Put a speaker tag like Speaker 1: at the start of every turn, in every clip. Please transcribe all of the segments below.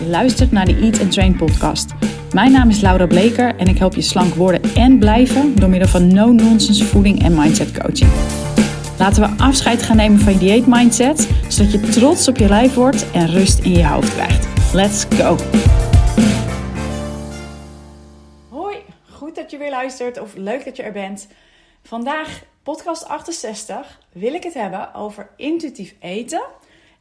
Speaker 1: Je luistert naar de Eat and Train podcast. Mijn naam is Laura Bleker en ik help je slank worden en blijven door middel van no-nonsense voeding en mindset coaching. Laten we afscheid gaan nemen van je dieet mindset, zodat je trots op je lijf wordt en rust in je hoofd krijgt. Let's go! Hoi, goed dat je weer luistert of leuk dat je er bent. Vandaag, podcast 68, wil ik het hebben over intuïtief eten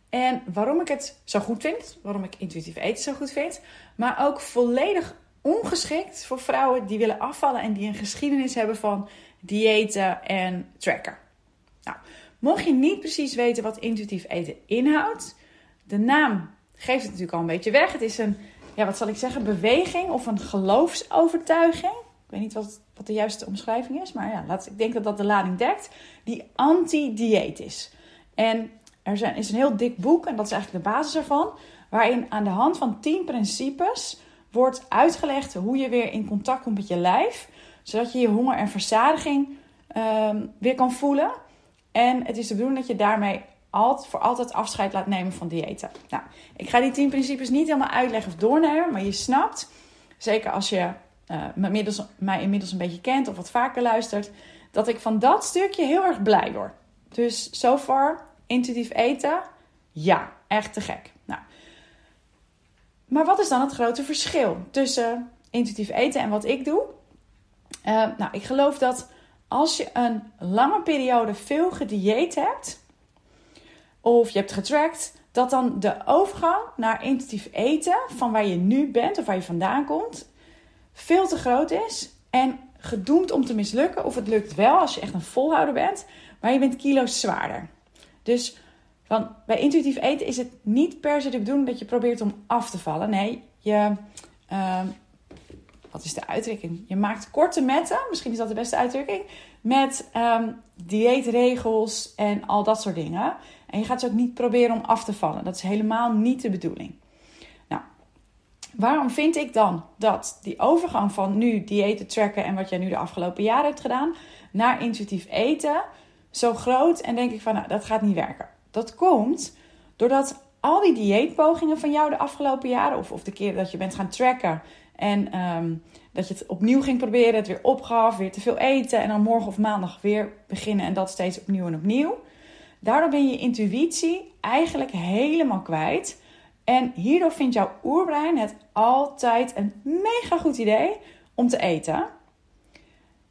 Speaker 1: en waarom ik het zo goed vind, waarom ik intuïtief eten zo goed vind, maar ook volledig ongeschikt voor vrouwen die willen afvallen en die een geschiedenis hebben van diëten en tracken. Nou, mocht je niet precies weten wat intuïtief eten inhoudt, de naam geeft het natuurlijk al een beetje weg. Het is een, ja, wat zal ik zeggen, beweging of een geloofsovertuiging. Ik weet niet wat, wat de juiste omschrijving is, maar ja, laat, ik denk dat dat de lading dekt, die anti-dieet is. En er is een heel dik boek, en dat is eigenlijk de basis ervan, waarin aan de hand van 10 principes wordt uitgelegd hoe je weer in contact komt met je lijf, zodat je je honger en verzadiging ehm, weer kan voelen. En het is de bedoeling dat je daarmee voor altijd afscheid laat nemen van diëten. Nou, ik ga die 10 principes niet helemaal uitleggen of doornemen, maar je snapt, zeker als je uh, mij inmiddels een beetje kent of wat vaker luistert, dat ik van dat stukje heel erg blij word. Dus so far Intuïtief eten? Ja, echt te gek. Nou, maar wat is dan het grote verschil tussen intuïtief eten en wat ik doe? Uh, nou, ik geloof dat als je een lange periode veel gedieet hebt, of je hebt getrackt, dat dan de overgang naar intuïtief eten, van waar je nu bent of waar je vandaan komt, veel te groot is en gedoemd om te mislukken. Of het lukt wel als je echt een volhouder bent, maar je bent kilo's zwaarder. Dus van, bij intuïtief eten is het niet per se de bedoeling dat je probeert om af te vallen. Nee, je. Uh, wat is de uitdrukking? Je maakt korte metten, misschien is dat de beste uitdrukking, met um, dieetregels en al dat soort dingen. En je gaat ze ook niet proberen om af te vallen. Dat is helemaal niet de bedoeling. Nou, waarom vind ik dan dat die overgang van nu diëten tracken en wat jij nu de afgelopen jaren hebt gedaan, naar intuïtief eten zo groot en denk ik van, nou, dat gaat niet werken. Dat komt doordat al die dieetpogingen van jou de afgelopen jaren, of, of de keren dat je bent gaan tracken en ehm, dat je het opnieuw ging proberen, het weer opgaf, weer te veel eten en dan morgen of maandag weer beginnen en dat steeds opnieuw en opnieuw. Daardoor ben je intuïtie eigenlijk helemaal kwijt. En hierdoor vindt jouw oerbrein het altijd een mega goed idee om te eten.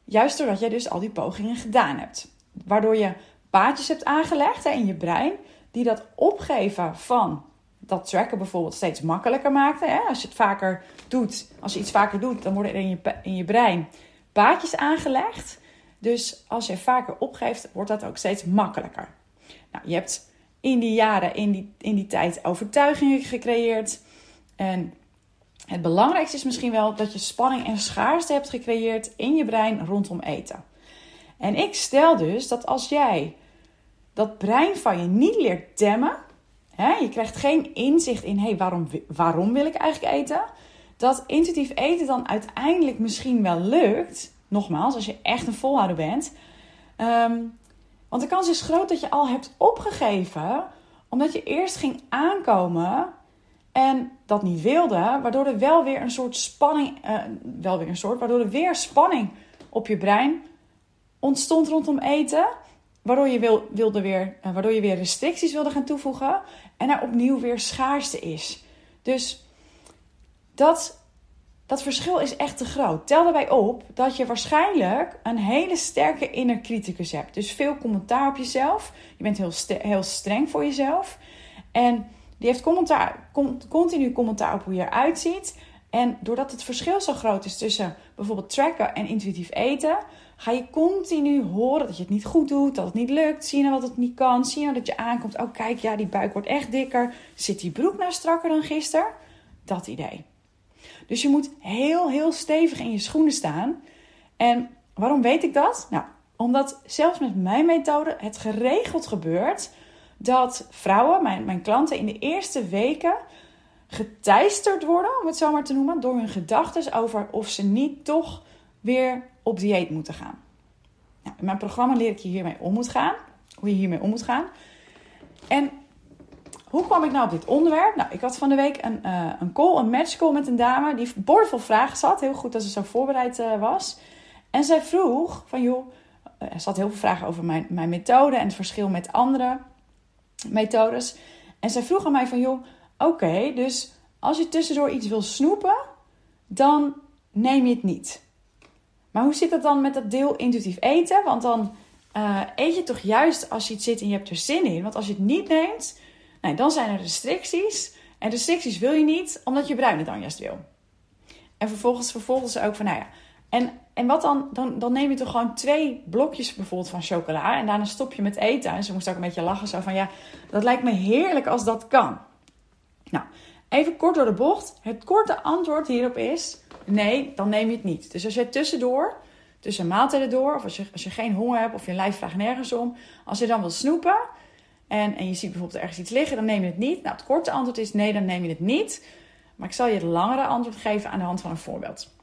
Speaker 1: Juist doordat jij dus al die pogingen gedaan hebt. Waardoor je paadjes hebt aangelegd hè, in je brein, die dat opgeven van dat tracken bijvoorbeeld steeds makkelijker maakten. Hè? Als je het vaker doet, als je iets vaker doet, dan worden er in je, in je brein paadjes aangelegd. Dus als je vaker opgeeft, wordt dat ook steeds makkelijker. Nou, je hebt in die jaren, in die, in die tijd, overtuigingen gecreëerd. En het belangrijkste is misschien wel dat je spanning en schaarste hebt gecreëerd in je brein rondom eten. En ik stel dus dat als jij dat brein van je niet leert temmen, hè, je krijgt geen inzicht in hey, waarom, waarom wil ik eigenlijk eten, dat intuïtief eten dan uiteindelijk misschien wel lukt. Nogmaals, als je echt een volhouder bent. Ehm, want de kans is groot dat je al hebt opgegeven, omdat je eerst ging aankomen en dat niet wilde, waardoor er wel weer een soort spanning, uh, wel weer een soort, waardoor er weer spanning op je brein ontstond rondom eten. Waardoor je, wil, wilde weer, uh, waardoor je weer restricties wilde gaan toevoegen. En er opnieuw weer schaarste is. Dus dat, dat verschil is echt te groot. Tel daarbij op dat je waarschijnlijk een hele sterke inner criticus hebt. Dus veel commentaar op jezelf. Je bent heel, heel streng voor jezelf. En die heeft commentaar, continu commentaar op hoe je eruit ziet. En doordat het verschil zo groot is tussen bijvoorbeeld tracken en intuïtief eten, ga je continu horen dat je het niet goed doet, dat het niet lukt. Zie je nou wat het niet kan? Zie je nou dat je aankomt? Oh, kijk, ja, die buik wordt echt dikker. Zit die broek nou strakker dan gisteren? Dat idee. Dus je moet heel, heel stevig in je schoenen staan. En waarom weet ik dat? Nou, omdat zelfs met mijn methode het geregeld gebeurt dat vrouwen, mijn, mijn klanten, in de eerste weken geteisterd worden, om het zo maar te noemen, door hun gedachten over of ze niet toch weer op dieet moeten gaan. Nou, in mijn programma leer ik je hiermee om moet gaan. Hoe je hiermee om moet gaan. En hoe kwam ik nou op dit onderwerp? Nou, ik had van de week een, uh, een call, een match call met een dame die boordevol vragen zat. Heel goed dat ze zo voorbereid uh, was. En zij vroeg van, joh, er zat heel veel vragen over mijn, mijn methode en het verschil met andere methodes. En zij vroeg aan mij van, joh, oké, dus als je tussendoor iets wil snoepen, dan neem je het niet. Maar hoe zit dat dan met dat deel intuïtief eten? Want dan uh, eet je toch juist als je iets zit en je hebt er zin in. Want als je het niet neemt, nou, dan zijn er restricties. En restricties wil je niet, omdat je bruine dan juist wil. En vervolgens vervolgens ze ook van, nou ja, en, en wat dan? dan? Dan neem je toch gewoon twee blokjes bijvoorbeeld van chocola. En daarna stop je met eten. En ze moest ook een beetje lachen. Zo van ja, dat lijkt me heerlijk als dat kan. Nou, even kort door de bocht. Het korte antwoord hierop is: nee, dan neem je het niet. Dus als jij tussendoor, tussen maaltijden door, of als je, als je geen honger hebt of je lijf vraagt nergens om, als je dan wil snoepen en, en je ziet bijvoorbeeld ergens iets liggen, dan neem je het niet. Nou, het korte antwoord is: nee, dan neem je het niet. Maar ik zal je het langere antwoord geven aan de hand van een voorbeeld.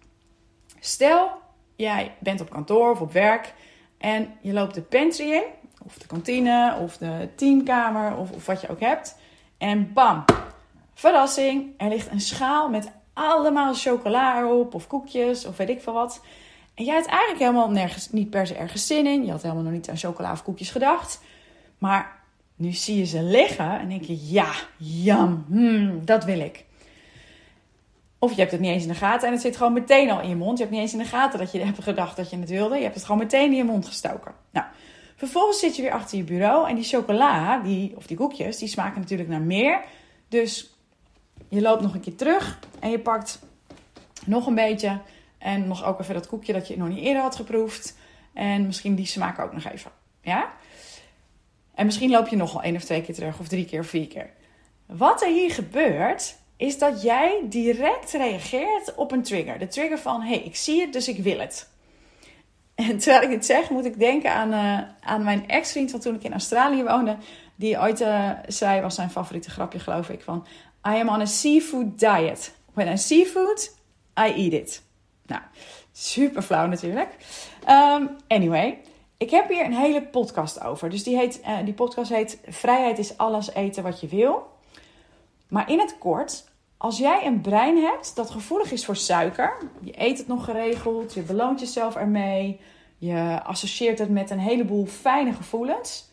Speaker 1: Stel, jij bent op kantoor of op werk en je loopt de pantry in, of de kantine, of de teamkamer, of, of wat je ook hebt. En bam, verrassing, er ligt een schaal met allemaal chocola erop, of koekjes, of weet ik veel wat. En jij had eigenlijk helemaal nergens, niet per se ergens zin in. Je had helemaal nog niet aan chocola of koekjes gedacht. Maar nu zie je ze liggen en denk je, ja, jam, hmm, dat wil ik. Of je hebt het niet eens in de gaten en het zit gewoon meteen al in je mond. Je hebt niet eens in de gaten dat je hebt gedacht dat je het wilde. Je hebt het gewoon meteen in je mond gestoken. Nou, vervolgens zit je weer achter je bureau en die chocola, die, of die koekjes, die smaken natuurlijk naar meer. Dus je loopt nog een keer terug en je pakt nog een beetje. En nog ook even dat koekje dat je nog niet eerder had geproefd. En misschien die smaak ook nog even. Ja? En misschien loop je nog wel één of twee keer terug, of drie keer of vier keer. Wat er hier gebeurt, is dat jij direct reageert op een trigger. De trigger van, hé, hey, ik zie het, dus ik wil het. En terwijl ik dit zeg, moet ik denken aan, uh, aan mijn ex-vriend van toen ik in Australië woonde. Die ooit uh, zei, was zijn favoriete grapje geloof ik, van... I am on a seafood diet. When I see food, I eat it. Nou, super flauw natuurlijk. Um, anyway, ik heb hier een hele podcast over. Dus die, heet, uh, die podcast heet Vrijheid is alles eten wat je wil. Maar in het kort, als jij een brein hebt dat gevoelig is voor suiker, je eet het nog geregeld, je beloont jezelf ermee, je associeert het met een heleboel fijne gevoelens,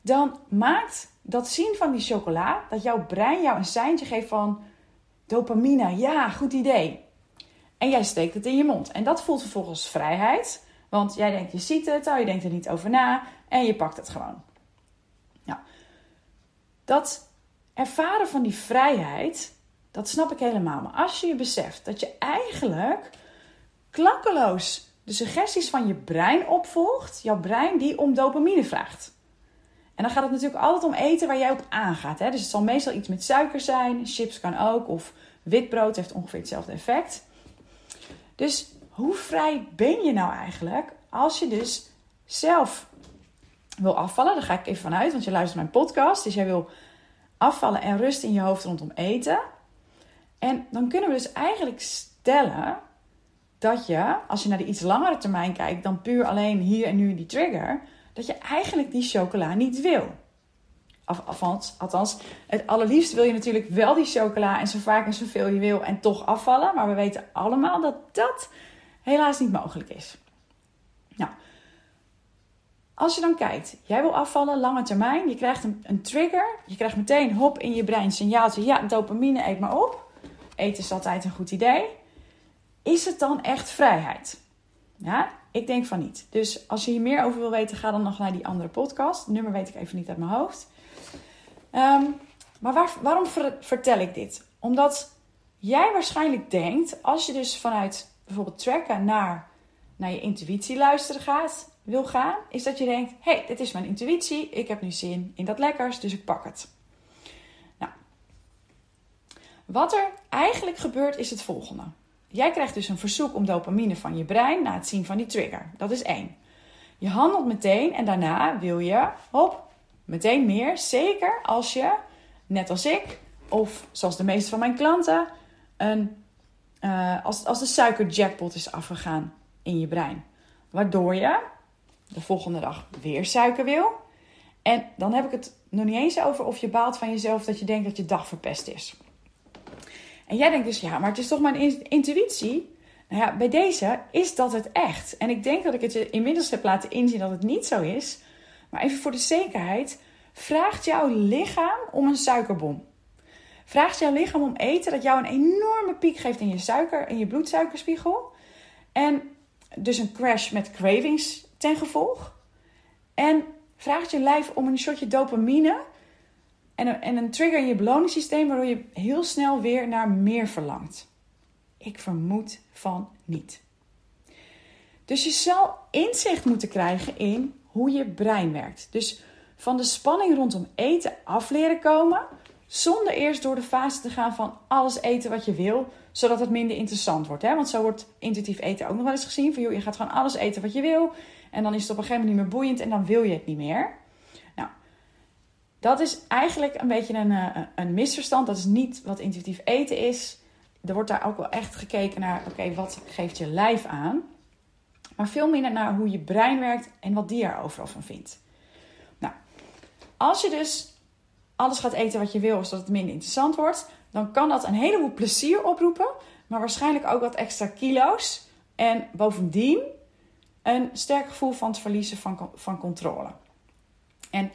Speaker 1: dan maakt dat zien van die chocola dat jouw brein jou een seintje geeft van dopamine, ja, goed idee. En jij steekt het in je mond. En dat voelt vervolgens vrijheid, want jij denkt je ziet het, oh, je denkt er niet over na en je pakt het gewoon. Nou, dat ervaren van die vrijheid, dat snap ik helemaal. Maar als je je beseft dat je eigenlijk klakkeloos de suggesties van je brein opvolgt, jouw brein die om dopamine vraagt. En dan gaat het natuurlijk altijd om eten waar jij op aangaat. Hè? Dus het zal meestal iets met suiker zijn, chips kan ook, of witbrood heeft ongeveer hetzelfde effect. Dus hoe vrij ben je nou eigenlijk als je dus zelf wil afvallen? Daar ga ik even vanuit, want je luistert mijn podcast. Dus jij wil afvallen en rust in je hoofd rondom eten. En dan kunnen we dus eigenlijk stellen dat je, als je naar de iets langere termijn kijkt dan puur alleen hier en nu die trigger, dat je eigenlijk die chocola niet wil. Althans, althans, het allerliefst wil je natuurlijk wel die chocola en zo vaak en zoveel je wil en toch afvallen. Maar we weten allemaal dat dat helaas niet mogelijk is. Nou, als je dan kijkt, jij wil afvallen, lange termijn, je krijgt een, een trigger, je krijgt meteen hop in je brein signaaltje, ja, dopamine, eet maar op. Eten is altijd een goed idee. Is het dan echt vrijheid? Ja, ik denk van niet. Dus als je hier meer over wil weten, ga dan nog naar die andere podcast. Nummer weet ik even niet uit mijn hoofd. Ehm, maar waar, waarom vertel ik dit? Omdat jij waarschijnlijk denkt, als je dus vanuit bijvoorbeeld tracken naar, naar je intuïtie luisteren gaat, wil gaan, is dat je denkt: hé, hey, dit is mijn intuïtie, ik heb nu zin in dat lekkers, dus ik pak het. Nou, wat er eigenlijk gebeurt is het volgende. Jij krijgt dus een verzoek om dopamine van je brein na het zien van die trigger. Dat is één. Je handelt meteen en daarna wil je, hop, meteen meer. Zeker als je, net als ik, of zoals de meeste van mijn klanten, een, uh, als, als de suikerjackpot is afgegaan in je brein. Waardoor je de volgende dag weer suiker wil. En dan heb ik het nog niet eens over of je baalt van jezelf dat je denkt dat je dag verpest is. En jij denkt dus, ja, maar het is toch mijn intuïtie? Nou ja, bij deze is dat het echt. En ik denk dat ik het je inmiddels heb laten inzien dat het niet zo is. Maar even voor de zekerheid, vraagt jouw lichaam om een suikerbom. Vraagt jouw lichaam om eten dat jou een enorme piek geeft in je suiker, in je bloedsuikerspiegel. En dus een crash met cravings ten gevolg. En vraagt je lijf om een shotje dopamine en een, en een trigger in je beloningssysteem, waardoor je heel snel weer naar meer verlangt. Ik vermoed van niet. Dus je zal inzicht moeten krijgen in hoe je brein werkt. Dus van de spanning rondom eten af leren komen, zonder eerst door de fase te gaan van alles eten wat je wil, zodat het minder interessant wordt. Hè? Want zo wordt intuïtief eten ook nog wel eens gezien. Van joh, je gaat gewoon alles eten wat je wil. En dan is het op een gegeven moment niet meer boeiend en dan wil je het niet meer. Dat is eigenlijk een beetje een, eh, een misverstand. Dat is niet wat intuïtief eten is. Er wordt daar ook wel echt gekeken naar, oké, wat geeft je lijf aan? Maar veel minder naar hoe je brein werkt en wat die er overal van vindt. Nou, als je dus alles gaat eten wat je wil, zodat het minder interessant wordt, dan kan dat een heleboel plezier oproepen, maar waarschijnlijk ook wat extra kilo's. En bovendien een sterk gevoel van het verliezen van, van controle. En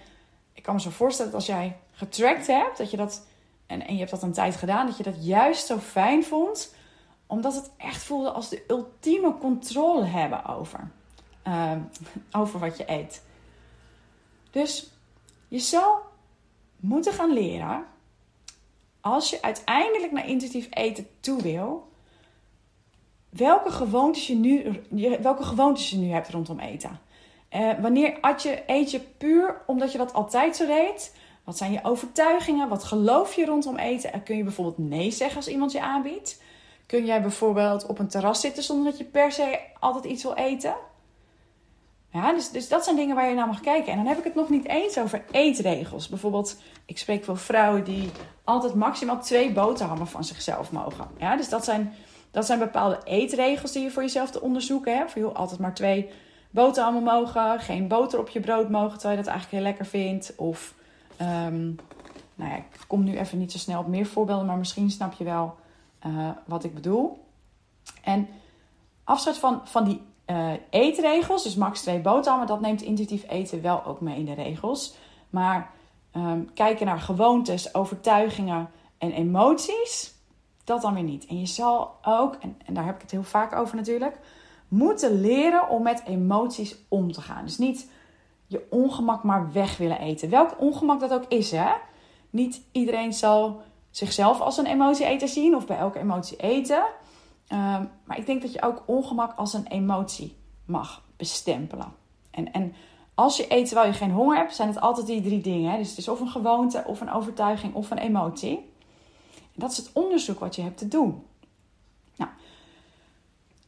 Speaker 1: kan me zo voorstellen dat als jij getrackt hebt, dat je dat, en, en je hebt dat een tijd gedaan, dat je dat juist zo fijn vond, omdat het echt voelde als de ultieme controle hebben over, uh, over wat je eet. Dus je zou moeten gaan leren, als je uiteindelijk naar intuïtief eten toe wil, welke gewoontes je nu, welke gewoontes je nu hebt rondom eten. Uh, wanneer je, eet je puur omdat je dat altijd zo deed? Wat zijn je overtuigingen? Wat geloof je rondom eten? En kun je bijvoorbeeld nee zeggen als iemand je aanbiedt? Kun jij bijvoorbeeld op een terras zitten zonder dat je per se altijd iets wil eten? Ja, dus, dus dat zijn dingen waar je naar mag kijken. En dan heb ik het nog niet eens over eetregels. Bijvoorbeeld, ik spreek veel vrouwen die altijd maximaal twee boterhammen van zichzelf mogen. Ja, dus dat zijn, dat zijn bepaalde eetregels die je voor jezelf te onderzoeken hebt. Voor joh, altijd maar twee boterhammen mogen. Geen boter op je brood mogen, terwijl je dat eigenlijk heel lekker vindt. Of, um, nou ja, ik kom nu even niet zo snel op meer voorbeelden, maar misschien snap je wel uh, wat ik bedoel. En afzet van, van die uh, eetregels, dus max twee boterhammen, dat neemt intuïtief eten wel ook mee in de regels. Maar um, kijken naar gewoontes, overtuigingen en emoties, dat dan weer niet. En je zal ook, en daar heb ik het heel vaak over natuurlijk, moeten leren om met emoties om te gaan. Dus niet je ongemak maar weg willen eten. Welk ongemak dat ook is, hè? Niet iedereen zal zichzelf als een emotieeter zien of bij elke emotie eten. Ehm, maar ik denk dat je ook ongemak als een emotie mag bestempelen. En, en als je eet terwijl je geen honger hebt, zijn het altijd die drie dingen. Hè? Dus het is of een gewoonte, of een overtuiging, of een emotie. Dat is het onderzoek wat je hebt te doen.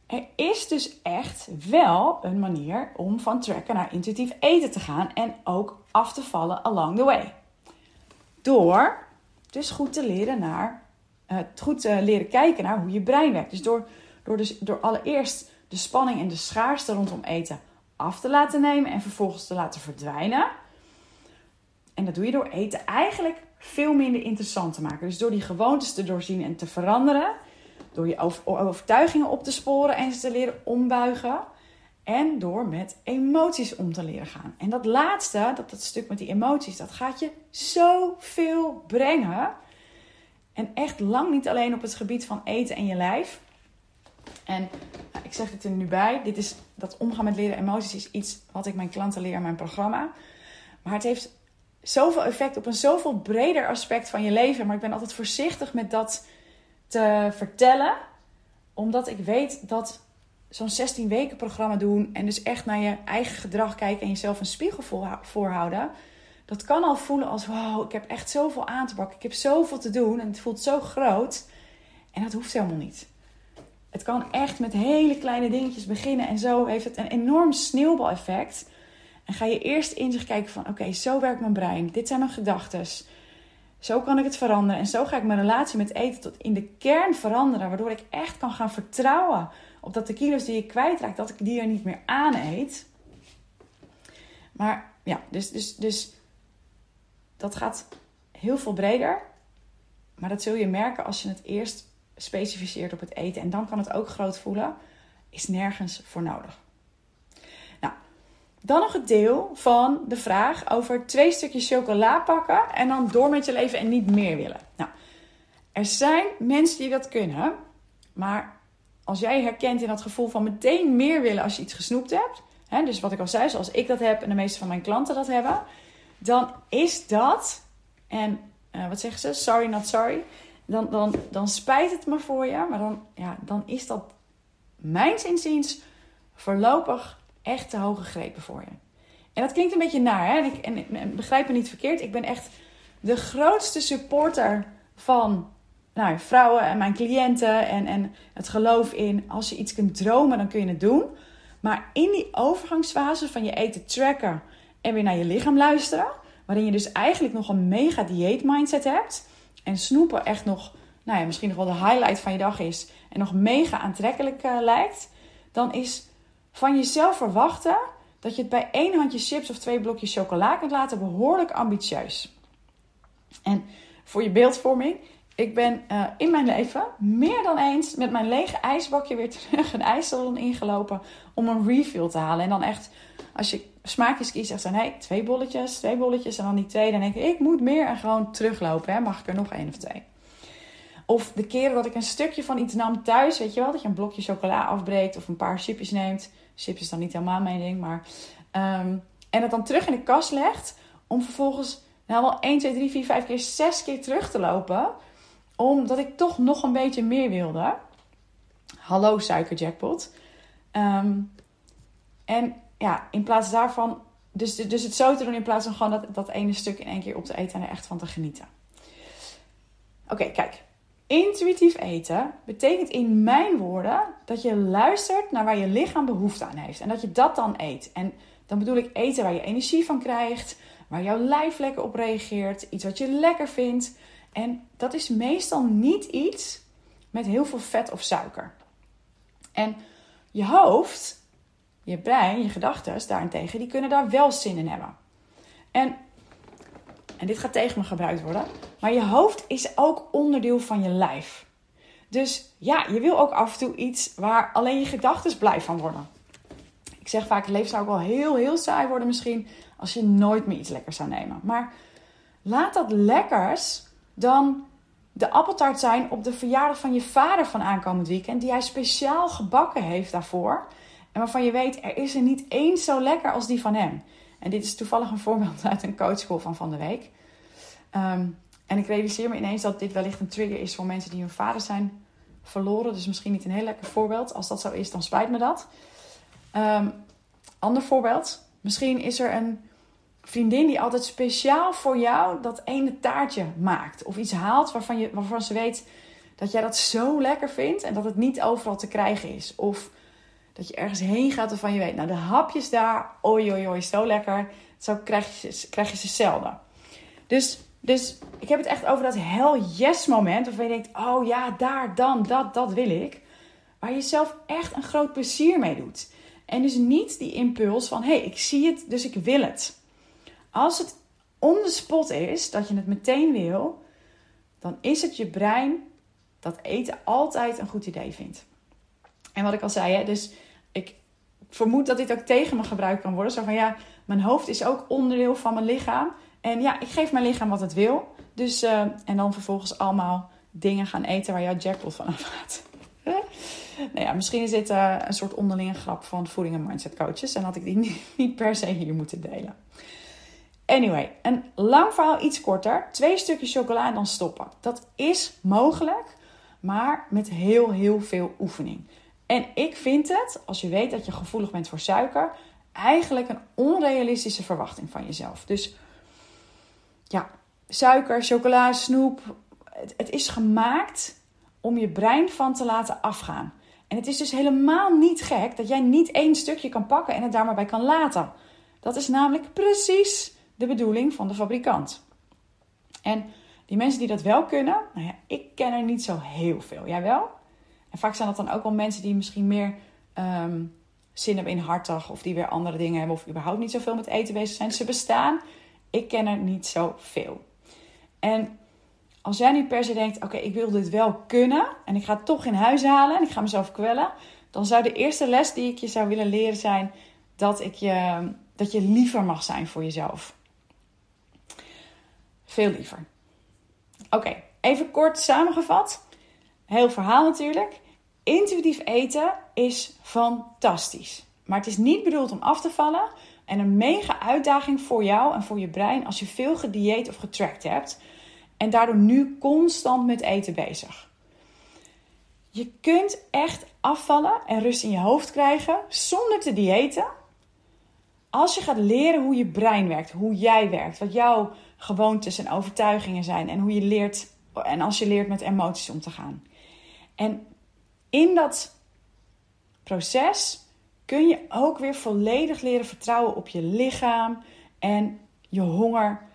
Speaker 1: Er is dus echt wel een manier om van tracken naar intuïtief eten te gaan en ook af te vallen along the way. Door dus goed te leren naar, uh, goed te leren kijken naar hoe je brein werkt. Dus door, door, dus, door allereerst de spanning en de schaarste rondom eten af te laten nemen en vervolgens te laten verdwijnen. En dat doe je door eten eigenlijk veel minder interessant te maken. Dus door die gewoontes te doorzien en te veranderen. Door je overtuigingen op te sporen en ze te leren ombuigen. En door met emoties om te leren gaan. En dat laatste, dat, dat stuk met die emoties, dat gaat je zoveel brengen. En echt lang niet alleen op het gebied van eten en je lijf. En nou, ik zeg het er nu bij. Dit is, dat omgaan met leren emoties is iets wat ik mijn klanten leer in mijn programma. Maar het heeft zoveel effect op een zoveel breder aspect van je leven. Maar ik ben altijd voorzichtig met dat te vertellen. Omdat ik weet dat zo'n 16 weken programma doen en dus echt naar je eigen gedrag kijken en jezelf een spiegel voorhouden. Dat kan al voelen als wow, ik heb echt zoveel aan te pakken. Ik heb zoveel te doen en het voelt zo groot. En dat hoeft helemaal niet. Het kan echt met hele kleine dingetjes beginnen en zo heeft het een enorm sneeuwbaleffect. En ga je eerst in zich kijken van oké, zo werkt mijn brein. Dit zijn mijn gedachten. Zo kan ik het veranderen. En zo ga ik mijn relatie met eten tot in de kern veranderen. Waardoor ik echt kan gaan vertrouwen op dat de kilo's die ik kwijtraak, dat ik die er niet meer aan eet. Maar ja, dus, dus, dus dat gaat heel veel breder. Maar dat zul je merken als je het eerst specificeert op het eten. En dan kan het ook groot voelen. Is nergens voor nodig. Dan nog het deel van de vraag over twee stukjes chocola pakken en dan door met je leven en niet meer willen. Nou, er zijn mensen die dat kunnen, maar als jij herkent in dat gevoel van meteen meer willen als je iets gesnoept hebt, hè, dus wat ik al zei, zoals ik dat heb en de meeste van mijn klanten dat hebben, dan is dat, en uh, wat zeggen ze? Sorry, not sorry. Dan, dan, dan spijt het me voor je, maar dan, ja, dan is dat mijns inziens voorlopig echt te hoge grepen voor je. En dat klinkt een beetje naar, hè? En, ik, en, begrijp me niet verkeerd. Ik ben echt de grootste supporter van nou, vrouwen en mijn cliënten. En, en het geloof in als je iets kunt dromen, dan kun je het doen. Maar in die overgangsfase van je eten tracken en weer naar je lichaam luisteren. Waarin je dus eigenlijk nog een mega dieet mindset hebt. En snoepen echt nog, nou ja, misschien nog wel de highlight van je dag is. En nog mega aantrekkelijk uh, lijkt. Dan is van jezelf verwachten dat je het bij één handje chips of twee blokjes chocola kunt laten behoorlijk ambitieus. En voor je beeldvorming, ik ben uh, in mijn leven meer dan eens met mijn lege ijsbakje weer terug een ijssalon ingelopen om een refill te halen. En dan echt, als je smaakjes kiest, zegt dan hey, twee bolletjes, twee bolletjes en dan die twee. Dan denk ik, ik moet meer en gewoon teruglopen. Hè? Mag ik er nog één of twee? Of de keren dat ik een stukje van iets nam thuis, weet je wel, dat je een blokje chocola afbreekt of een paar chipjes neemt. Chips is dan niet helemaal mijn ding, maar. Um, en het dan terug in de kast legt, om vervolgens nou wel 1, 2, 3, 4, 5 keer, 6 keer terug te lopen. Omdat ik toch nog een beetje meer wilde. Hallo suikerjackpot. Um, en ja, in plaats daarvan, dus, dus het zo te doen in plaats van gewoon dat, dat ene stuk in één keer op te eten en er echt van te genieten. Oké, kijk. Intuïtief eten betekent in mijn woorden dat je luistert naar waar je lichaam behoefte aan heeft. En dat je dat dan eet. En dan bedoel ik eten waar je energie van krijgt, waar jouw lijf lekker op reageert, iets wat je lekker vindt. En dat is meestal niet iets met heel veel vet of suiker. En je hoofd, je brein, je gedachten daarentegen, die kunnen daar wel zin in hebben. En en dit gaat tegen me gebruikt worden, maar je hoofd is ook onderdeel van je lijf. Dus ja, je wil ook af en toe iets waar alleen je gedachten blij van worden. Ik zeg vaak, het leven zou ook wel heel, heel saai worden misschien als je nooit meer iets lekkers zou nemen. Maar laat dat lekkers dan de appeltaart zijn op de verjaardag van je vader van aankomend weekend, die hij speciaal gebakken heeft daarvoor. En waarvan je weet, er is er niet eens zo lekker als die van hem. En dit is toevallig een voorbeeld uit een coachschool van van de week. Ehm, en ik realiseer me ineens dat dit wellicht een trigger is voor mensen die hun vader zijn verloren. Dus misschien niet een heel lekker voorbeeld. Als dat zo is, dan spijt me dat. Um, ander voorbeeld. Misschien is er een vriendin die altijd speciaal voor jou dat ene taartje maakt. Of iets haalt waarvan, je, waarvan ze weet dat jij dat zo lekker vindt en dat het niet overal te krijgen is. Of dat je ergens heen gaat waarvan je weet, nou de hapjes daar, oi oi, zo lekker. Zo krijg je, krijg je ze zelden. Dus, dus ik heb het echt over dat hell yes moment. Waarvan je denkt, oh ja, daar, dan, dat, dat wil ik. Waar je zelf echt een groot plezier mee doet. En dus niet die impuls van, hé, hey, ik zie het, dus ik wil het. Als het on the spot is, dat je het meteen wil, dan is het je brein dat eten altijd een goed idee vindt. En wat ik al zei, hè, dus ik vermoed dat dit ook tegen me gebruikt kan worden. Zo van ja, mijn hoofd is ook onderdeel van mijn lichaam. En ja, ik geef mijn lichaam wat het wil. Dus, uh, en dan vervolgens allemaal dingen gaan eten waar jouw jackpot van afgaat. nou ja, misschien is dit uh, een soort onderlinge grap van voeding en mindset coaches. En had ik die niet, niet per se hier moeten delen. Anyway, een lang verhaal iets korter. Twee stukjes chocola en dan stoppen. Dat is mogelijk, maar met heel, heel veel oefening. En ik vind het, als je weet dat je gevoelig bent voor suiker, eigenlijk een onrealistische verwachting van jezelf. Dus ja, suiker, chocola, snoep, het, is gemaakt om je brein van te laten afgaan. En het is dus helemaal niet gek dat jij niet één stukje kan pakken en het daar maar bij kan laten. Dat is namelijk precies de bedoeling van de fabrikant. En die mensen die dat wel kunnen, nou ja, ik ken er niet zo heel veel. Jij wel? Vaak zijn dat dan ook wel mensen die misschien meer um, zin hebben in hartig of die weer andere dingen hebben of überhaupt niet zoveel met eten bezig zijn. Ze bestaan Ik ken er niet zoveel. En als jij nu per se denkt: oké, ik wil dit wel kunnen en ik ga het toch in huis halen en ik ga mezelf kwellen, dan zou de eerste les die ik je zou willen leren zijn dat, ik je, dat je liever mag zijn voor jezelf. Veel liever. Oké, even kort samengevat. Heel verhaal natuurlijk. Intuïtief eten is fantastisch. Maar het is niet bedoeld om af te vallen. En een mega uitdaging voor jou en voor je brein als je veel gedieet of getrackt hebt. En daardoor nu constant met eten bezig. Je kunt echt afvallen en rust in je hoofd krijgen zonder te diëten. Als je gaat leren hoe je brein werkt, hoe jij werkt, wat jouw gewoontes en overtuigingen zijn en hoe je leert en als je leert met emoties om te gaan. En in dat proces kun je ook weer volledig leren vertrouwen op je lichaam en je honger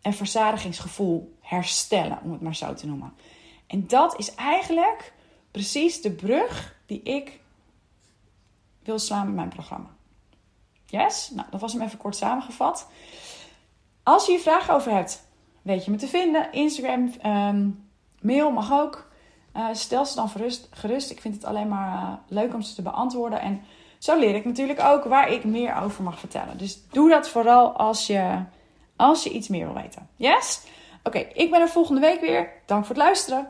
Speaker 1: en verzadigingsgevoel herstellen, om het maar zo te noemen. En dat is eigenlijk precies de brug die ik wil slaan met mijn programma. Yes? Nou, dat was hem even kort samengevat. Als je hier vragen over hebt, weet je me te vinden. Instagram, ehm, mail mag ook. Uh, stel ze dan gerust, gerust. Ik vind het alleen maar uh, leuk om ze te beantwoorden. En zo leer ik natuurlijk ook waar ik meer over mag vertellen. Dus doe dat vooral als je, als je iets meer wil weten. Yes? Oké, ik ben er volgende week weer. Dank voor het luisteren.